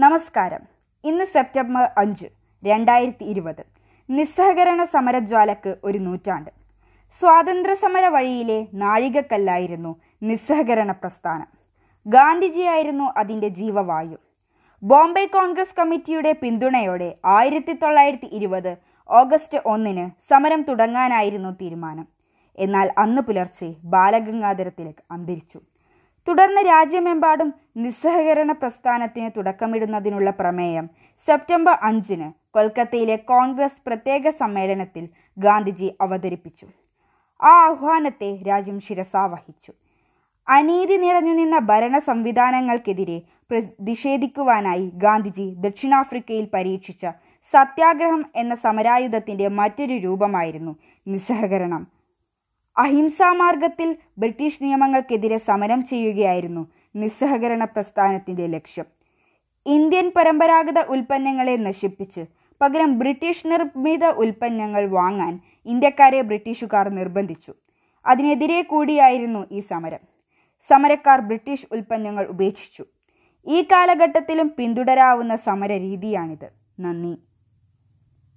നമസ്കാരം. ഇന്ന് സെപ്റ്റംബർ അഞ്ച് രണ്ടായിരത്തി ഇരുപത് നിസ്സഹകരണ സമരജ്വാലക്ക് ഒരു നൂറ്റാണ്ട്. സ്വാതന്ത്ര്യ സമര വഴിയിലെ നാഴികക്കല്ലായിരുന്നു നിസ്സഹകരണ പ്രസ്ഥാനം. ഗാന്ധിജിയായിരുന്നു അതിന്റെ ജീവവായു. ബോംബെ കോൺഗ്രസ് കമ്മിറ്റിയുടെ പിന്തുണയോടെ ആയിരത്തി തൊള്ളായിരത്തി ഇരുപത് ഓഗസ്റ്റ് ഒന്നിന് സമരം തുടങ്ങാനായിരുന്നു തീരുമാനം. എന്നാൽ അന്ന് പുലർച്ചെ ബാലഗംഗാധരത്തിലേക്ക് തിലക് അന്തരിച്ചു. തുടർന്ന് രാജ്യമെമ്പാടും നിസ്സഹകരണ പ്രസ്ഥാനത്തിന് തുടക്കമിടുന്നതിനുള്ള പ്രമേയം സെപ്റ്റംബർ അഞ്ചിന് കൊൽക്കത്തയിലെ കോൺഗ്രസ് പ്രത്യേക സമ്മേളനത്തിൽ ഗാന്ധിജി അവതരിപ്പിച്ചു. ആ ആഹ്വാനത്തെ രാജ്യം ശിരസാവഹിച്ചു. അനീതി നിറഞ്ഞു നിന്ന ഭരണ സംവിധാനങ്ങൾക്കെതിരെ പ്രതിഷേധിക്കുവാനായി ഗാന്ധിജി ദക്ഷിണാഫ്രിക്കയിൽ പരീക്ഷിച്ച സത്യാഗ്രഹം എന്ന സമരായുധത്തിന്റെ മറ്റൊരു രൂപമായിരുന്നു നിസ്സഹകരണം. അഹിംസാമാർഗത്തിൽ ബ്രിട്ടീഷ് നിയമങ്ങൾക്കെതിരെ സമരം ചെയ്യുകയായിരുന്നു നിസ്സഹകരണ പ്രസ്ഥാനത്തിന്റെ ലക്ഷ്യം. ഇന്ത്യൻ പരമ്പരാഗത ഉൽപ്പന്നങ്ങളെ നശിപ്പിച്ച് പകരം ബ്രിട്ടീഷ് നിർമ്മിത ഉൽപ്പന്നങ്ങൾ വാങ്ങാൻ ഇന്ത്യക്കാരെ ബ്രിട്ടീഷുകാർ നിർബന്ധിച്ചു. അതിനെതിരെ കൂടിയായിരുന്നു ഈ സമരം. സമരക്കാർ ബ്രിട്ടീഷ് ഉൽപ്പന്നങ്ങൾ ഉപേക്ഷിച്ചു. ഈ കാലഘട്ടത്തിലും പിന്തുടരാവുന്ന സമര രീതിയാണിത് നന്ദി.